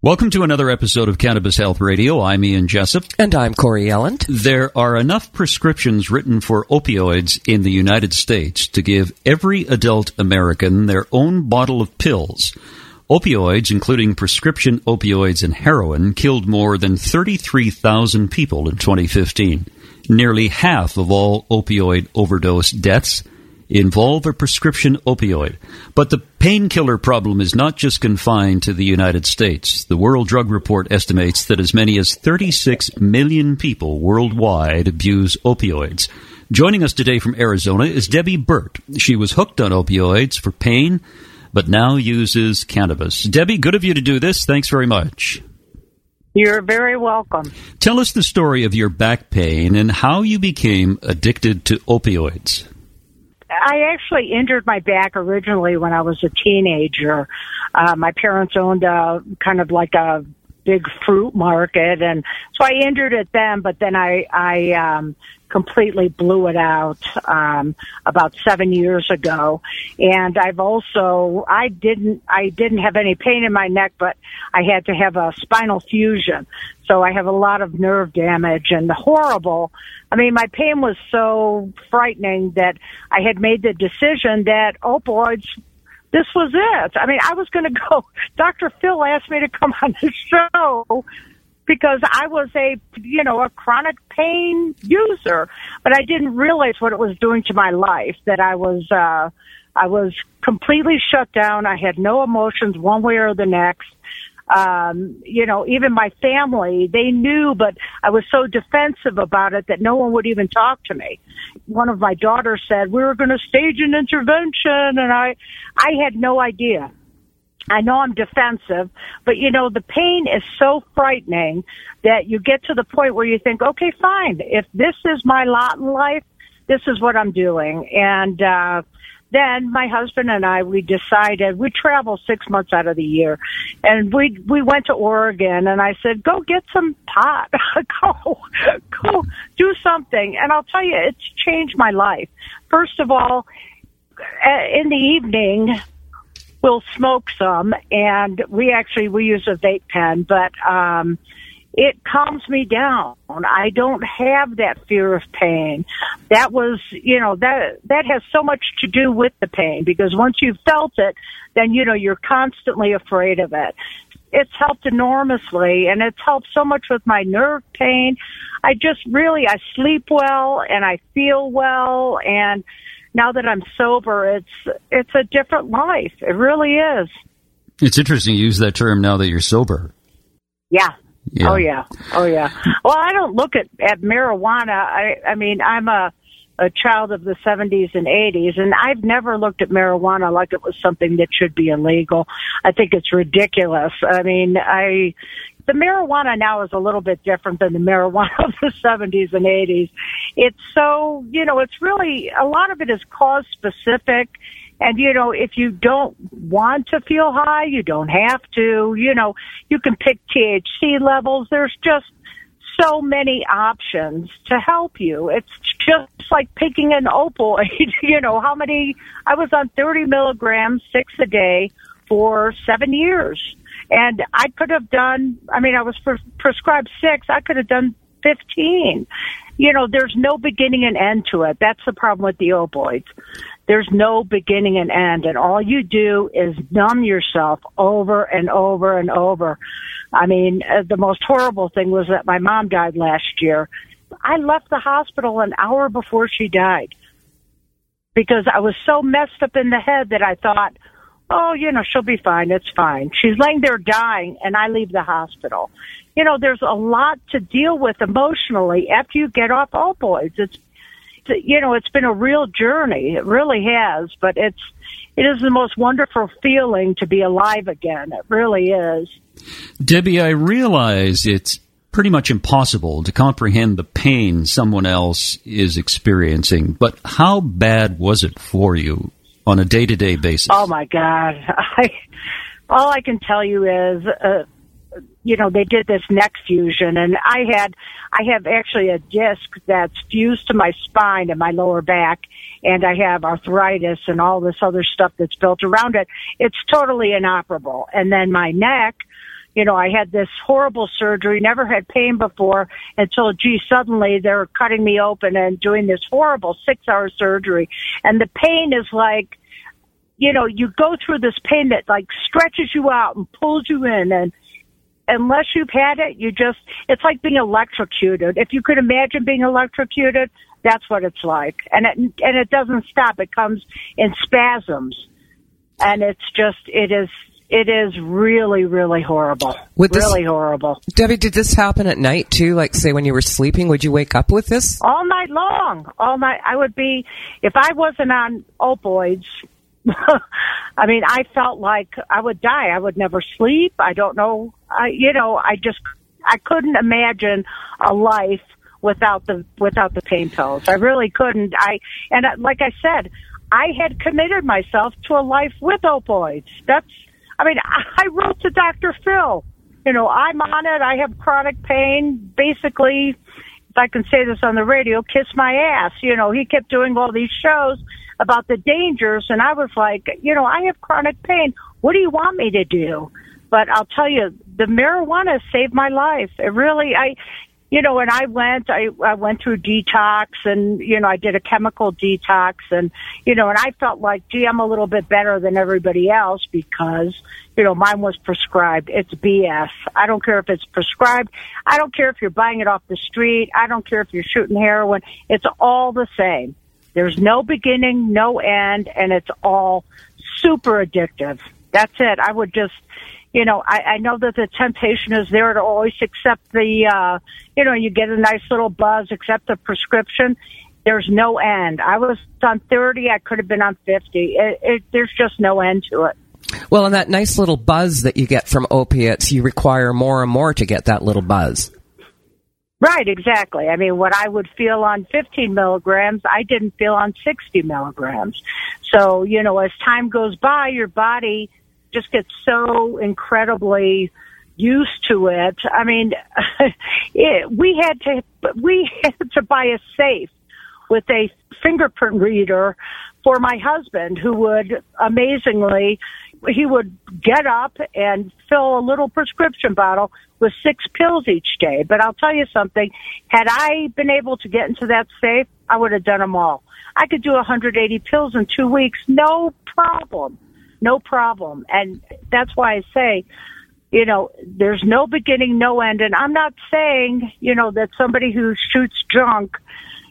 Welcome to another episode of Cannabis Health Radio. I'm Ian Jessup. And I'm Corey Yelland. There are enough prescriptions written for opioids in the United States to give every adult American their own bottle of pills. Opioids, including prescription opioids and heroin, killed more than 33,000 people in 2015. Nearly half of all opioid overdose deaths involve a prescription opioid. But the painkiller problem is not just confined to the United States. The World Drug Report estimates that as many as 36 million people worldwide abuse opioids. Joining us today from Arizona is Debbie Burt. She was hooked on opioids for pain, but now uses cannabis. Debbie, good of you to do this. Thanks very much. You're very welcome. Tell us the story of your back pain and how you became addicted to opioids. I actually injured my back originally when I was a teenager. Uh, my parents owned a kind of like a big fruit market and so I injured it then but then I I um completely blew it out um about 7 years ago and I've also I didn't I didn't have any pain in my neck but I had to have a spinal fusion so I have a lot of nerve damage and horrible I mean my pain was so frightening that I had made the decision that opioids this was it. I mean, I was going to go. Dr. Phil asked me to come on the show because I was a, you know, a chronic pain user, but I didn't realize what it was doing to my life. That I was, uh, I was completely shut down. I had no emotions one way or the next um, you know, even my family, they knew, but I was so defensive about it that no one would even talk to me. One of my daughters said, we were going to stage an intervention and I, I had no idea. I know I'm defensive, but you know, the pain is so frightening that you get to the point where you think, okay, fine. If this is my lot in life, this is what I'm doing. And, uh, then my husband and I we decided we travel six months out of the year, and we we went to Oregon, and I said, "Go get some pot, go go do something." And I'll tell you, it's changed my life. First of all, in the evening, we'll smoke some, and we actually we use a vape pen, but um, it calms me down. I don't have that fear of pain. That was, you know, that, that has so much to do with the pain because once you've felt it, then, you know, you're constantly afraid of it. It's helped enormously and it's helped so much with my nerve pain. I just really, I sleep well and I feel well and now that I'm sober, it's, it's a different life. It really is. It's interesting you use that term now that you're sober. Yeah, yeah. Oh yeah. Oh yeah. Well, I don't look at at marijuana. I I mean, I'm a a child of the 70s and 80s and I've never looked at marijuana like it was something that should be illegal. I think it's ridiculous. I mean, I the marijuana now is a little bit different than the marijuana of the 70s and 80s. It's so, you know, it's really a lot of it is cause specific and you know, if you don't want to feel high, you don't have to. You know, you can pick THC levels. There's just so many options to help you. It's just like picking an opioid. you know, how many, I was on 30 milligrams, six a day for seven years. And I could have done, I mean, I was pre- prescribed six. I could have done 15. You know, there's no beginning and end to it. That's the problem with the opioids. There's no beginning and end, and all you do is numb yourself over and over and over. I mean, uh, the most horrible thing was that my mom died last year. I left the hospital an hour before she died because I was so messed up in the head that I thought, oh, you know, she'll be fine. It's fine. She's laying there dying, and I leave the hospital. You know, there's a lot to deal with emotionally after you get off opioids. It's you know, it's been a real journey. It really has, but it's, it is the most wonderful feeling to be alive again. It really is. Debbie, I realize it's pretty much impossible to comprehend the pain someone else is experiencing, but how bad was it for you on a day to day basis? Oh my God. I, all I can tell you is, uh, you know, they did this neck fusion and I had, I have actually a disc that's fused to my spine and my lower back and I have arthritis and all this other stuff that's built around it. It's totally inoperable. And then my neck, you know, I had this horrible surgery, never had pain before until, gee, suddenly they're cutting me open and doing this horrible six hour surgery. And the pain is like, you know, you go through this pain that like stretches you out and pulls you in and unless you've had it, you just, it's like being electrocuted. If you could imagine being electrocuted, that's what it's like. And it, and it doesn't stop. It comes in spasms. And it's just, it is, it is really, really horrible. Would this, really horrible. Debbie, did this happen at night too? Like, say, when you were sleeping, would you wake up with this? All night long. All night. I would be, if I wasn't on opioids, I mean, I felt like I would die. I would never sleep. I don't know. I, you know, I just, I couldn't imagine a life without the, without the pain pills. I really couldn't. I, and uh, like I said, I had committed myself to a life with opioids. That's, I mean, I wrote to Dr. Phil. You know, I'm on it. I have chronic pain. Basically, if I can say this on the radio, kiss my ass. You know, he kept doing all these shows about the dangers. And I was like, you know, I have chronic pain. What do you want me to do? But I'll tell you, the marijuana saved my life. It really, I, you know, when I went, I, I went through detox and, you know, I did a chemical detox and, you know, and I felt like, gee, I'm a little bit better than everybody else because, you know, mine was prescribed. It's BS. I don't care if it's prescribed. I don't care if you're buying it off the street. I don't care if you're shooting heroin. It's all the same. There's no beginning, no end, and it's all super addictive. That's it. I would just, you know, I, I know that the temptation is there to always accept the, uh, you know, you get a nice little buzz, accept the prescription. There's no end. I was on 30. I could have been on 50. It, it, there's just no end to it. Well, and that nice little buzz that you get from opiates, you require more and more to get that little buzz. Right, exactly. I mean, what I would feel on 15 milligrams, I didn't feel on 60 milligrams. So, you know, as time goes by, your body just get so incredibly used to it. I mean, it, we had to, we had to buy a safe with a fingerprint reader for my husband who would amazingly he would get up and fill a little prescription bottle with six pills each day. But I'll tell you something, had I been able to get into that safe, I would have done them all. I could do 180 pills in two weeks, no problem. No problem. And that's why I say, you know, there's no beginning, no end. And I'm not saying, you know, that somebody who shoots junk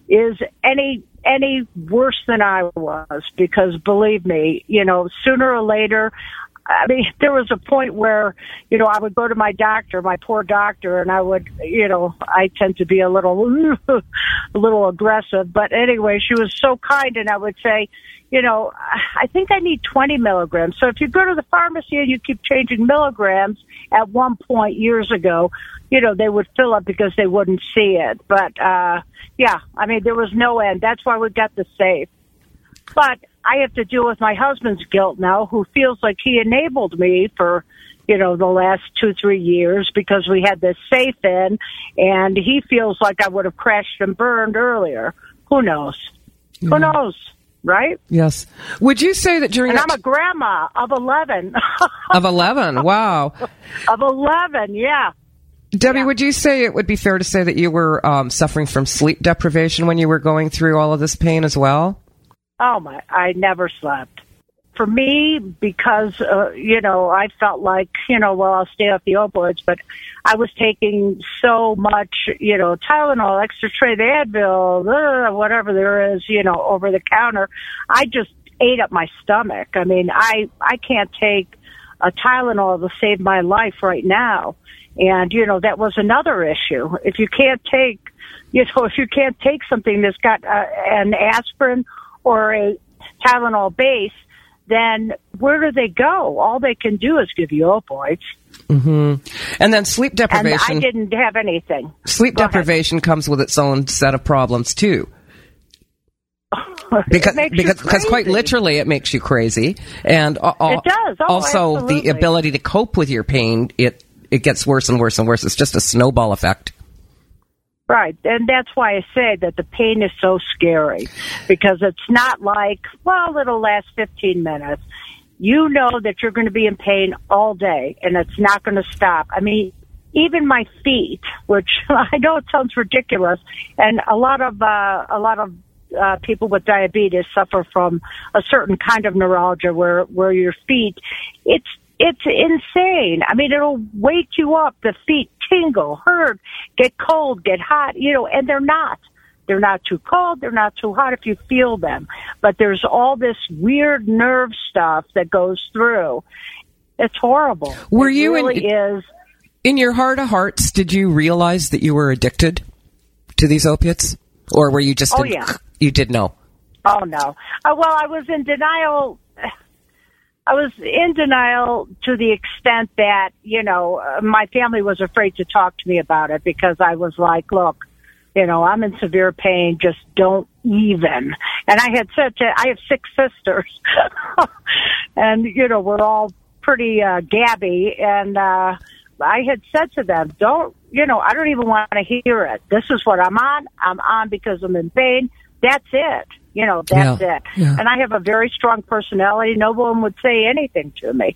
is any any worse than I was because believe me, you know, sooner or later I mean, there was a point where, you know, I would go to my doctor, my poor doctor, and I would, you know, I tend to be a little, a little aggressive, but anyway, she was so kind and I would say, you know, I think I need 20 milligrams. So if you go to the pharmacy and you keep changing milligrams, at one point years ago, you know, they would fill up because they wouldn't see it. But, uh, yeah, I mean, there was no end. That's why we got the safe. But I have to deal with my husband's guilt now, who feels like he enabled me for, you know, the last two, three years because we had this safe in, and he feels like I would have crashed and burned earlier. Who knows? Yeah. Who knows? Right? Yes. Would you say that during and I'm a grandma of eleven. of eleven, wow. of eleven, yeah. Debbie, yeah. would you say it would be fair to say that you were um, suffering from sleep deprivation when you were going through all of this pain as well? Oh my! I never slept. For me, because uh, you know, I felt like you know, well, I'll stay off the opioids, but I was taking so much, you know, Tylenol, extra strength Advil, uh, whatever there is, you know, over the counter. I just ate up my stomach. I mean, I I can't take a Tylenol to save my life right now. And, you know, that was another issue. If you can't take You know, if you can't take something that's got uh, an aspirin or a Tylenol base, then where do they go? All they can do is give you opioids. Mm-hmm. And then sleep deprivation. And I didn't have anything. Sleep Go deprivation ahead. comes with its own set of problems too. because because because quite literally it makes you crazy and uh, it does. Oh, also absolutely. the ability to cope with your pain it it gets worse and worse and worse it's just a snowball effect Right. And that's why I say that the pain is so scary because it's not like, well, it'll last 15 minutes. You know that you're going to be in pain all day and it's not going to stop. I mean, even my feet, which I know it sounds ridiculous, and a lot of, uh, a lot of uh, people with diabetes suffer from a certain kind of neuralgia where, where your feet, it's it's insane. I mean, it'll wake you up. The feet tingle, hurt, get cold, get hot, you know, and they're not. They're not too cold. They're not too hot if you feel them. But there's all this weird nerve stuff that goes through. It's horrible. Were it you really in, is. In your heart of hearts, did you realize that you were addicted to these opiates? Or were you just, oh, in, yeah. you did know? Oh, no. Uh, well, I was in denial I was in denial to the extent that, you know, my family was afraid to talk to me about it because I was like, look, you know, I'm in severe pain, just don't even. And I had said to, I have six sisters and, you know, we're all pretty, uh, gabby and, uh, I had said to them, don't, you know, I don't even want to hear it. This is what I'm on. I'm on because I'm in pain. That's it. You know, that's Yeah, it. yeah. And I have a very strong personality. No one would say anything to me.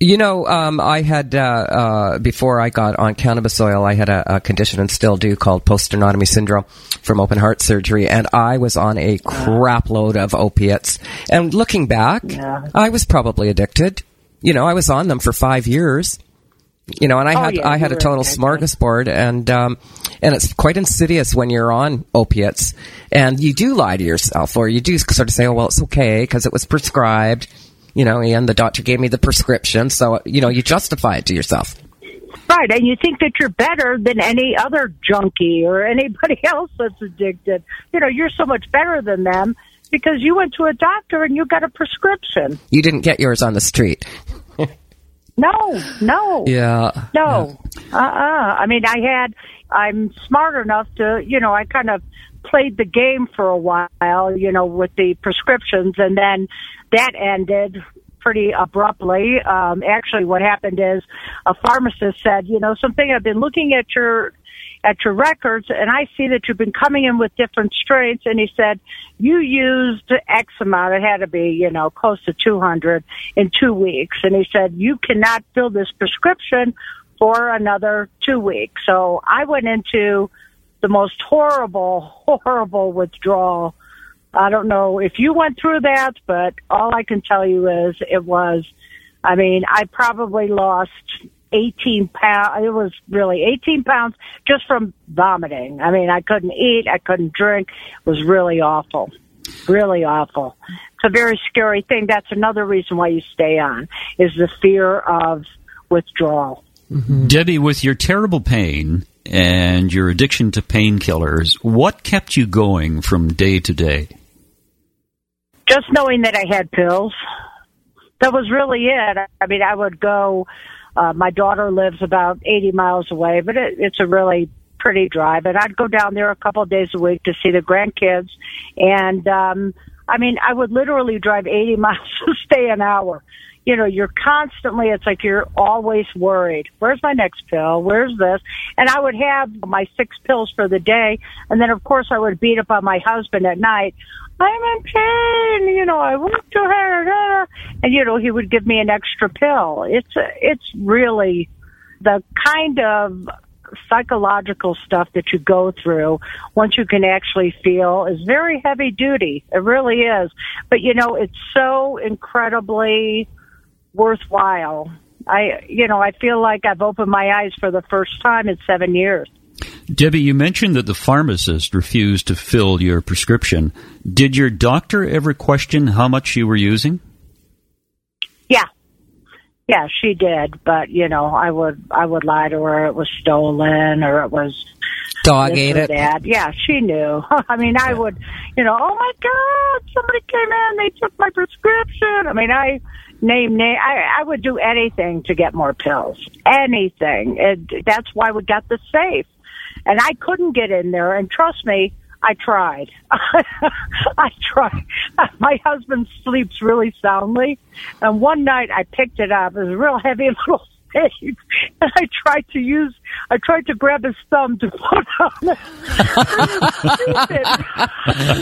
You know, um, I had uh, uh, before I got on cannabis oil, I had a, a condition and still do called post sternotomy syndrome from open heart surgery, and I was on a crap load of opiates. And looking back, Yeah. I was probably addicted. You know, I was on them for five years. You know, and I Oh, had yeah, I had a total smorgasbord, and um, and it's quite insidious when you're on opiates, and you do lie to yourself, or you do sort of say, "Oh well, it's okay because it was prescribed." You know, and the doctor gave me the prescription, so you know you justify it to yourself. Right, and you think that you're better than any other junkie or anybody else that's addicted. You know, you're so much better than them because you went to a doctor and you got a prescription. You didn't get yours on the street. No, no. Yeah. No. Uh uh I mean, I had, I'm smart enough to, you know, I kind of played the game for a while, you know, with the prescriptions and then that ended pretty abruptly. Um, actually what happened is a pharmacist said, you know, something I've been looking at your, at your records and I see that you've been coming in with different strains and he said, you used X amount, it had to be, you know, close to 200 in two weeks. And he said, you cannot fill this prescription for another two weeks. So I went into the most horrible, horrible withdrawal. I don't know if you went through that, but all I can tell you is it was, I mean, I probably lost 18 pounds. It was really 18 pounds just from vomiting. I mean, I couldn't eat. I couldn't drink. It was really awful. Really awful. It's a very scary thing. That's another reason why you stay on is the fear of withdrawal. Mm-hmm. Debbie, with your terrible pain and your addiction to painkillers, what kept you going from day to day? just knowing that I had pills. That was really it. I mean, I would go. Uh, my daughter lives about 80 miles away, but it, it's a really pretty drive, and I'd go down there a couple of days a week to see the grandkids. And um, I mean, I would literally drive 80 miles to stay an hour. You know, you're constantly, it's like you're always worried. Where's my next pill? Where's this? And I would have my six pills for the day. And then, of course, I would beat up on my husband at night. I'm in pain. You know, I work too hard. ah." And, you know, he would give me an extra pill. It's, it's really the kind of psychological stuff that you go through once you can actually feel is very heavy duty. It really is. But you know, it's so incredibly worthwhile. I, you know, I feel like I've opened my eyes for the first time in seven years. Debbie, you mentioned that the pharmacist refused to fill your prescription. Did your doctor ever question how much you were using? Yeah. Yeah, she did, but you know, I would I would lie to her it was stolen or it was Dog ate it. Dad. Yeah, she knew. I mean, I would, you know, oh my God, somebody came in, they took my prescription. I mean, I name name. I, I would do anything to get more pills. Anything. And that's why we got the safe. And I couldn't get in there. And trust me, I tried. I tried. My husband sleeps really soundly, and one night I picked it up. It was a real heavy little and I tried to use. I tried to grab his thumb to put on it.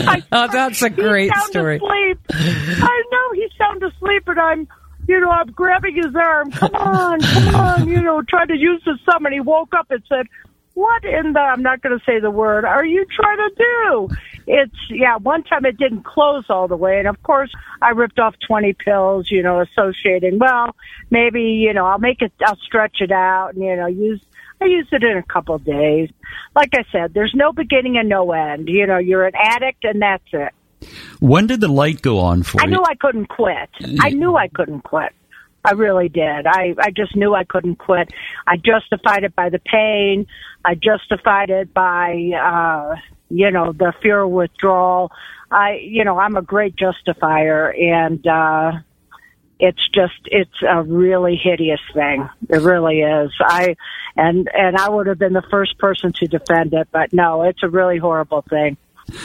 I, oh, that's a great story. Asleep. I know he's sound asleep, and I'm you know, I'm grabbing his arm. Come on, come on, you know, trying to use his thumb. And he woke up and said, what in the, I'm not going to say the word, are you trying to do? It's, yeah, one time it didn't close all the way. And of course, I ripped off 20 pills, you know, associating, well, maybe, you know, I'll make it, I'll stretch it out and, you know, use, I used it in a couple of days. Like I said, there's no beginning and no end. You know, you're an addict and that's it. When did the light go on for I you? knew I couldn't quit. I knew I couldn't quit. I really did. I, I just knew I couldn't quit. I justified it by the pain. I justified it by, uh, you know, the fear of withdrawal. I, you know, I'm a great justifier and, uh, it's just, it's a really hideous thing. It really is. I, and, and I would have been the first person to defend it, but no, it's a really horrible thing.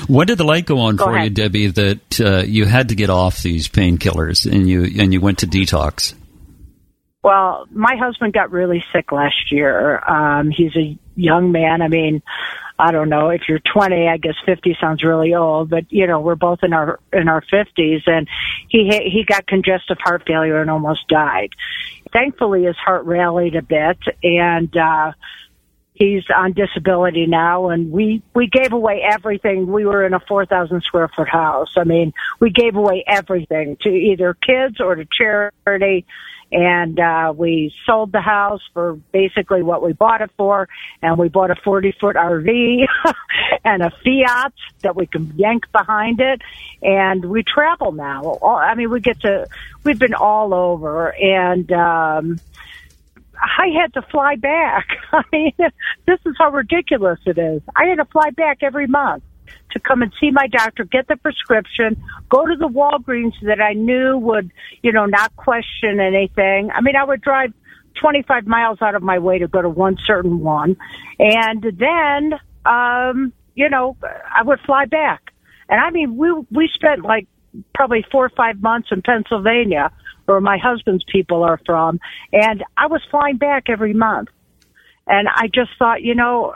When did the light go on Go for ahead. you, Debbie, that uh, you had to get off these painkillers and you and you went to detox? Well, my husband got really sick last year. Um, he's a young man. I mean, I don't know if you're 20, I guess 50 sounds really old, but you know, we're both in our, in our 50s and he, he got congestive heart failure and almost died. Thankfully his heart rallied a bit and, uh, he's on disability now and we we gave away everything we were in a 4000 square foot house i mean we gave away everything to either kids or to charity and uh we sold the house for basically what we bought it for. And we bought a 40 foot rv and a fiat that we can yank behind it. And we travel now. I mean we get to we've been all over. And um I had to fly back. I mean, this is how ridiculous it is. I had to fly back every month to come and see my doctor, get the prescription, go to the Walgreens that I knew would, you know, not question anything. I mean, I would drive 25 miles out of my way to go to one certain one. And then, um, you know, I would fly back. And I mean, we, we spent like probably four or five months in Pennsylvania where my husband's people are from. And I was flying back every month. And I just thought, you know,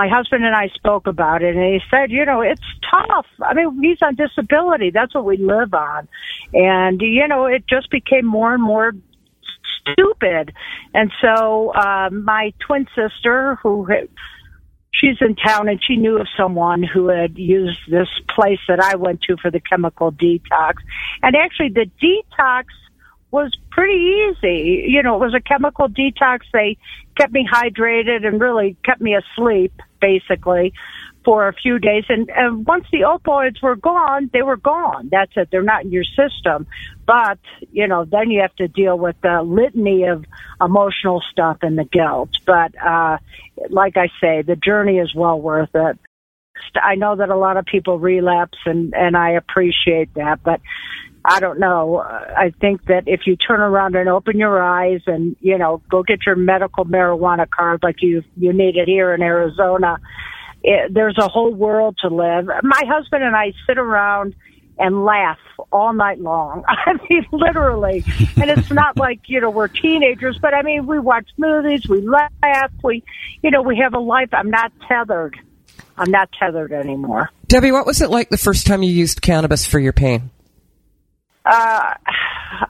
my husband and I spoke about it and he said, you know, it's tough. I mean, he's on disability. That's what we live on. And, you know, it just became more and more stupid. And so, uh, my twin sister who had, she's in town and she knew of someone who had used this place that I went to for the chemical detox. And actually the detox was pretty easy. You know, it was a chemical detox. They kept me hydrated and really kept me asleep basically for a few days. And, and once the opioids were gone, they were gone. That's it. They're not in your system. But, you know, then you have to deal with the litany of emotional stuff and the guilt. But, uh, like I say, the journey is well worth it. I know that a lot of people relapse and, and I appreciate that, but I don't know. I think that if you turn around and open your eyes and, you know, go get your medical marijuana card like you, you need it here in Arizona, it, there's a whole world to live. My husband and I sit around and laugh all night long. I mean, literally. And it's not like, you know, we're teenagers, but I mean, we watch movies, we laugh, we, you know, we have a life. I'm not tethered. I'm not tethered anymore. Debbie, what was it like the first time you used cannabis for your pain? Uh,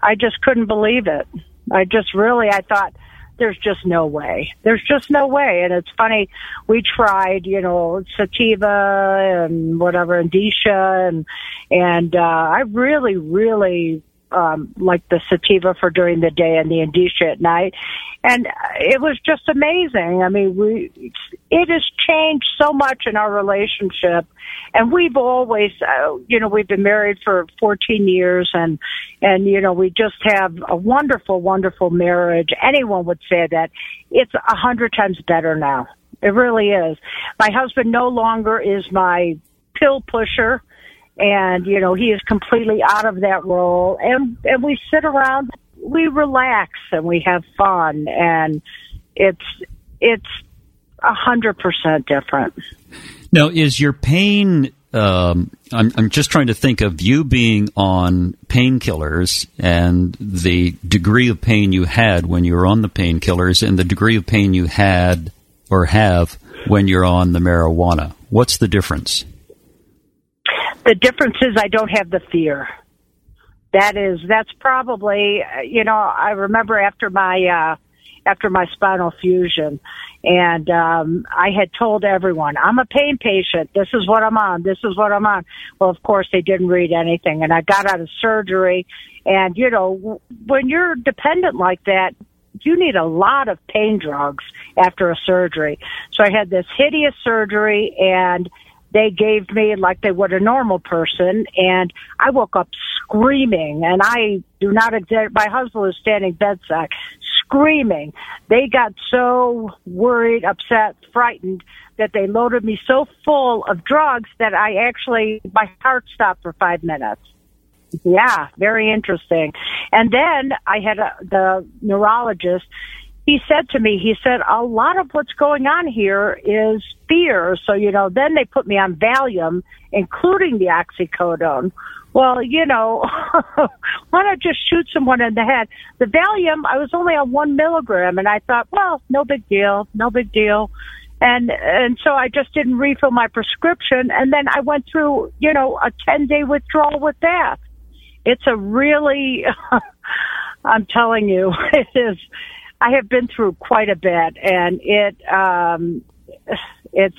I just couldn't believe it. I just really, I thought, there's just no way. There's just no way. And it's funny, we tried, you know, sativa and whatever, indica and, and, uh, I really, really, um, like the sativa for during the day and the indica at night. And it was just amazing. I mean, we, it has changed so much in our relationship. And we've always, uh, you know, we've been married for 14 years and, and, you know, we just have a wonderful, wonderful marriage. Anyone would say that it's a hundred times better now. It really is. My husband no longer is my pill pusher and you know he is completely out of that role and and we sit around we relax and we have fun and it's it's a hundred percent different now is your pain um, I'm, I'm just trying to think of you being on painkillers and the degree of pain you had when you were on the painkillers and the degree of pain you had or have when you're on the marijuana. What's the difference? The difference is I don't have the fear. That is, that's probably, you know, I remember after my, uh, after my spinal fusion, and um, I had told everyone, I'm a pain patient. This is what I'm on. This is what I'm on. Well, of course, they didn't read anything. And I got out of surgery. And, you know, when you're dependent like that, you need a lot of pain drugs after a surgery. So I had this hideous surgery and they gave me like they would a normal person and I woke up screaming and I do not exert my husband was standing bedside screaming. They got so worried, upset, frightened that they loaded me so full of drugs that I actually, my heart stopped for five minutes. Yeah, very interesting. And then I had a, the neurologist. He said to me, he said, a lot of what's going on here is fear. So, you know, then they put me on Valium, including the oxycodone well, you know, why not just shoot someone in the head? The Valium, I was only on one milligram, and I thought, well, no big deal, no big deal. And and so I just didn't refill my prescription, and then I went through, you know, a ten day withdrawal with that. It's a really, I'm telling you, it is. I have been through quite a bit, and it, um, it's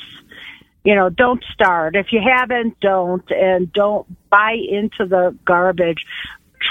you know, don't start. If you haven't, don't, and don't buy into the garbage.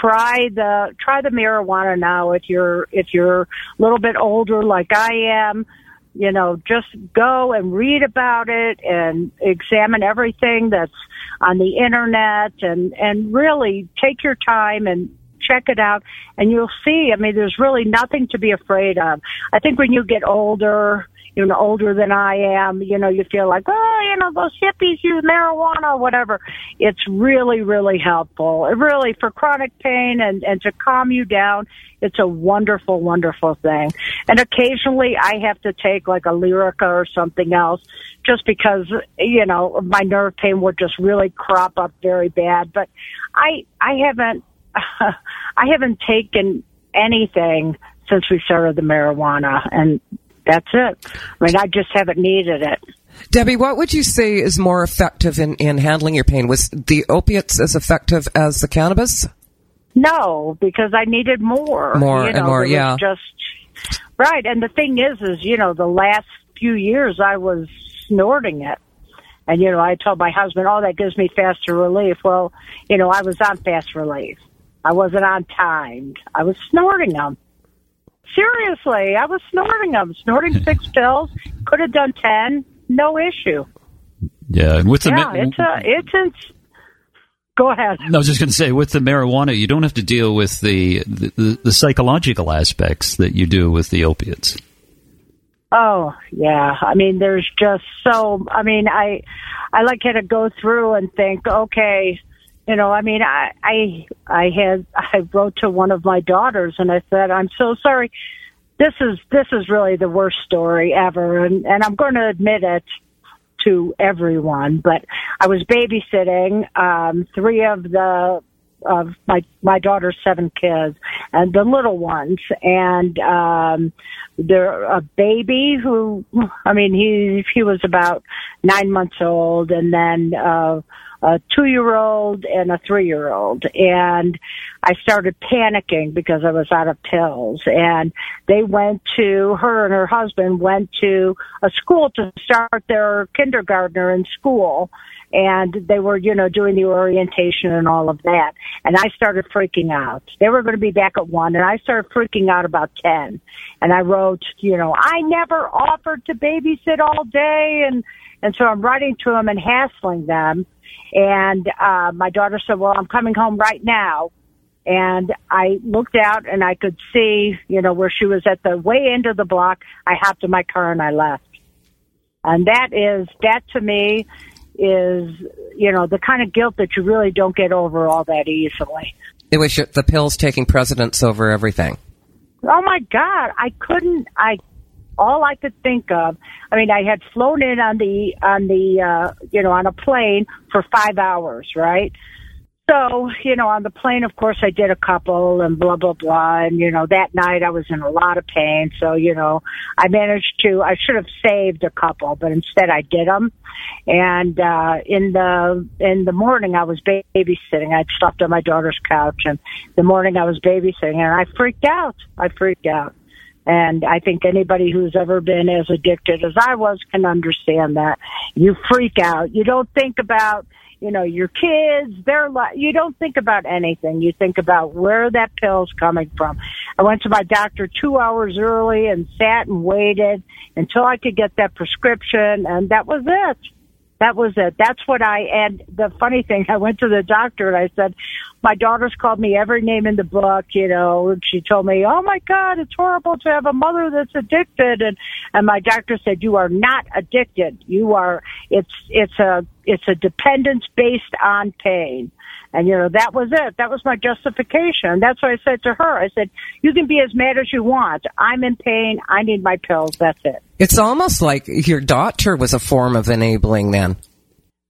Try the try the marijuana now. If you're if you're a little bit older, like I am, you know, just go and read about it and examine everything that's on the internet, and and really take your time and check it out and you'll see i mean there's really nothing to be afraid of i think when you get older you know, older than I am, you know, you feel like, oh, you know, those hippies use marijuana whatever. It's really, really helpful. It really, for chronic pain and, and to calm you down, it's a wonderful, wonderful thing. And occasionally I have to take like a Lyrica or something else just because, you know, my nerve pain would just really crop up very bad. But I, I haven't, I haven't taken anything since we started the marijuana and that's it. I mean, I just haven't needed it. Debbie, what would you say is more effective in, in handling your pain? Was the opiates as effective as the cannabis? No, because I needed more. More you know, and more, yeah. Just right. And the thing is, is you know, the last few years I was snorting it. And, you know, I told my husband, oh, that gives me faster relief. Well, you know, I was on fast relief. I wasn't on timed. I was snorting them. Seriously, I was snorting them, snorting six pills. Could have done ten, no issue. Yeah, and with the yeah, it's a, it's in, Go ahead. I was just going to say, with the marijuana, you don't have to deal with the, the, the psychological aspects that you do with the opiates. Oh yeah, I mean, there's just so. I mean, I I like had to go through and think, okay, you know, I mean, I, I, I had, I wrote to one of my daughters and I said, I'm so sorry. This is, this is really the worst story ever. And, and I'm going to admit it to everyone, but I was babysitting, um, three of the, of my, my daughter's seven kids and the little ones. And, um, there, a baby who, I mean, he, he was about nine months old and then, uh, a two year old and a three year old. And I started panicking because I was out of pills. And they went to, her and her husband went to a school to start their kindergartner in school. And they were, you know, doing the orientation and all of that. And I started freaking out. They were going to be back at one and I started freaking out about 10. And I wrote, you know, I never offered to babysit all day. And, and so I'm writing to them and hassling them and uh, my daughter said, "Well, I'm coming home right now." And I looked out and I could see, you know, where she was at the way end of the block. I hopped in my car and I left. And that is, that to me is, you know, the kind of guilt that you really don't get over all that easily. It was the pills taking precedence over everything. Oh my God, I couldn't, I, all I could think of, I mean, I had flown in on the, on the, uh, you know, on a plane for five hours, right? So, you know, on the plane, of course, I did a couple and blah, blah, blah. And, you know, that night I was in a lot of pain. So, you know, I managed to, I should have saved a couple, but instead I did them. And, uh, in the, in the morning I was babysitting. I'd slept on my daughter's couch and the morning I was babysitting and I freaked out. I freaked out. And I think anybody who's ever been as addicted as I was can understand that. You freak out. You don't think about, you know, your kids, their life. You don't think about anything. You think about where that pill's coming from. I went to my doctor two hours early and sat and waited until I could get that prescription, and that was it. That was it. That's what I, and the funny thing, I went to the doctor and I said, my daughter's called me every name in the book, you know, and she told me, oh my God, it's horrible to have a mother that's addicted. And, and my doctor said, you are not addicted. You are, it's, it's a, it's a dependence based on pain. And you know, that was it. That was my justification. That's what I said to her. I said, you can be as mad as you want. I'm in pain. I need my pills. That's it. It's almost like your doctor was a form of enabling then.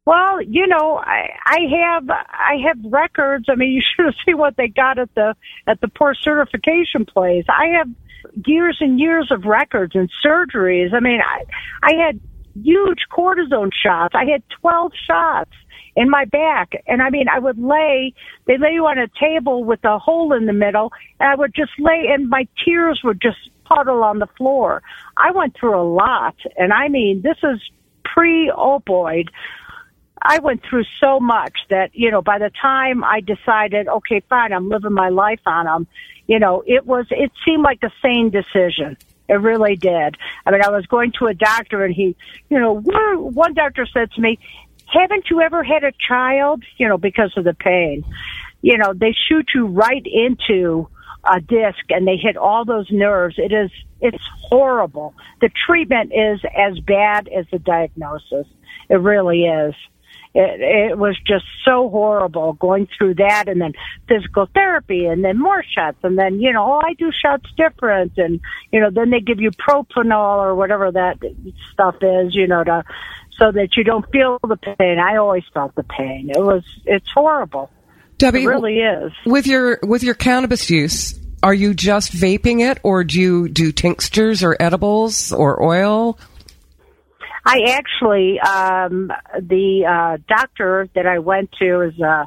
Well, you know, I, I have I have records. I mean, you should have seen what they got at the at the poor certification place. I have years and years of records and surgeries. I mean, I I had huge cortisone shots. I had 12 shots in my back. And I mean, I would lay, they lay you on a table with a hole in the middle, and I would just lay, and my tears would just puddle on the floor. I went through a lot, and I mean, this is pre opioid. I went through so much that, you know, by the time I decided, okay, fine, I'm living my life on them, you know, it was, it seemed like a sane decision. It really did. I mean, I was going to a doctor and he, you know, one doctor said to me, haven't you ever had a child? You know, because of the pain. You know, they shoot you right into a disc and they hit all those nerves. It is, it's horrible. The treatment is as bad as the diagnosis. It really is. It, it was just so horrible going through that and then physical therapy and then more shots and then, you know, oh, I do shots different and, you know, then they give you propanol or whatever that stuff is, you know, to, so that you don't feel the pain. I always felt the pain. It was, it's horrible. Debbie, it really is. With your, with your cannabis use, are you just vaping it or do you do tinctures or edibles or oil? I actually, um, the uh, doctor that I went to is uh,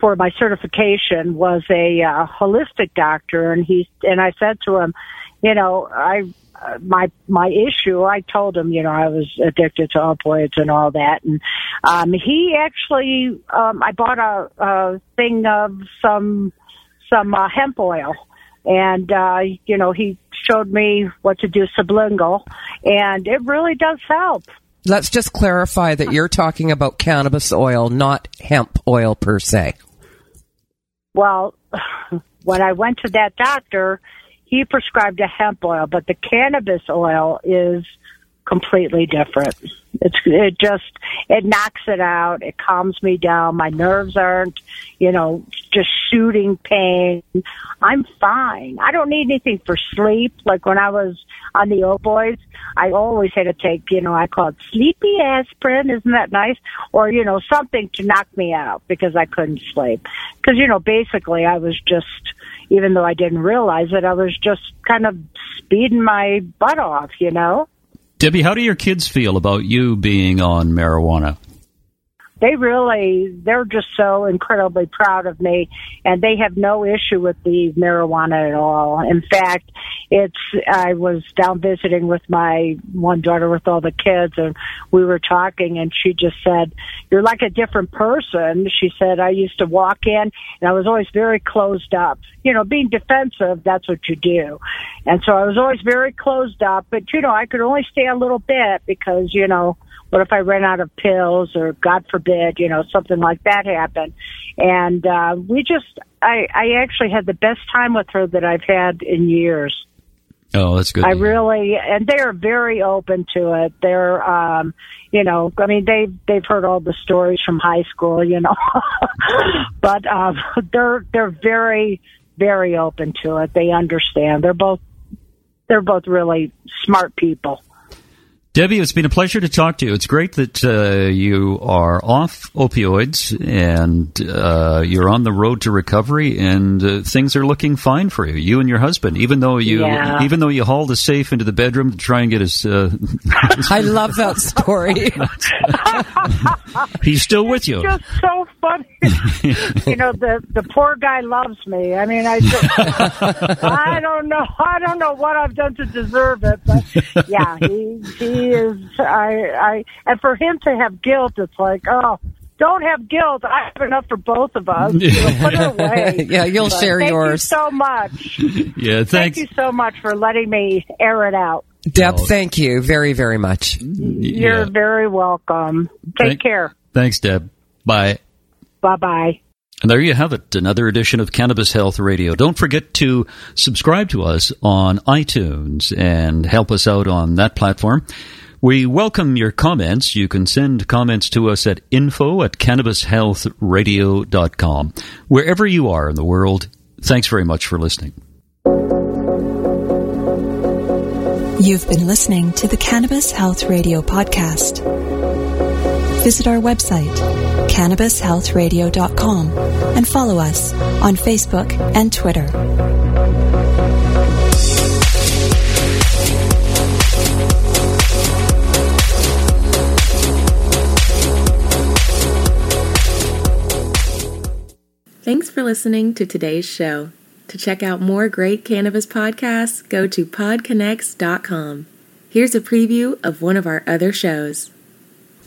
for my certification was a uh, holistic doctor, and he and I said to him, you know, I uh, my my issue. I told him, you know, I was addicted to opioids and all that, and um, he actually, um, I bought a, a thing of some some uh, hemp oil, and uh, you know, he showed me what to do sublingual, and it really does help. Let's just clarify that you're talking about cannabis oil, not hemp oil per se. Well, when I went to that doctor, he prescribed a hemp oil, but the cannabis oil is completely different. It's it just it knocks it out. It calms me down. My nerves aren't, you know, just shooting pain. I'm fine. I don't need anything for sleep. Like when I was on the opioids, I always had to take, you know, I called sleepy aspirin. Isn't that nice? Or you know, something to knock me out because I couldn't sleep. Because you know, basically, I was just even though I didn't realize it, I was just kind of speeding my butt off, you know? Debbie, how do your kids feel about you being on marijuana? They really they're just so incredibly proud of me and they have no issue with the marijuana at all. In fact it's i was down visiting with my one daughter with all the kids and we were talking and she just said you're like a different person. She said i used to walk in and i was always very closed up. You know being defensive that's what you do. And so i was always very closed up but you know i could only stay a little bit because you know what if I ran out of pills or God forbid, you know, something like that happened. And, uh, we just, I, I actually had the best time with her that I've had in years. Oh, that's good. I really, and they're very open to it. They're, um, you know, I mean, they they've heard all the stories from high school, you know, but um, they're they're very very open to it. They understand. They're both they're both really smart people. Debbie, it's been a pleasure to talk to you. It's great that uh, you are off opioids and uh, you're on the road to recovery, and uh, things are looking fine for you. You and your husband, even though you Yeah. even though you hauled a safe into the bedroom to try and get his, uh, I love that story. he's still with you. Just so funny. you know, the the poor guy loves me. I mean, I just, I don't know. I don't know what I've done to deserve it, but yeah, he he is. I I and for him to have guilt, it's like, oh, don't have guilt. I have enough for both of us. You know, put it away. yeah, you'll But share thank yours. Thank you so much. Yeah, Thank you so much for letting me air it out. Deb, thank you very, very much. You're Yeah. very welcome. Take Thank- care. Thanks, Deb. Bye. Bye bye. And there you have it, another edition of Cannabis Health Radio. Don't forget to subscribe to us on iTunes and help us out on that platform. We welcome your comments. You can send comments to us at info at cannabishealthradio.com. Wherever you are in the world, thanks very much for listening. You've been listening to the Cannabis Health Radio podcast. Visit our website, cannabishealthradio.com, and follow us on Facebook and Twitter. Thanks for listening to today's show. To check out more great cannabis podcasts, go to podconnects.com. Here's a preview of one of our other shows.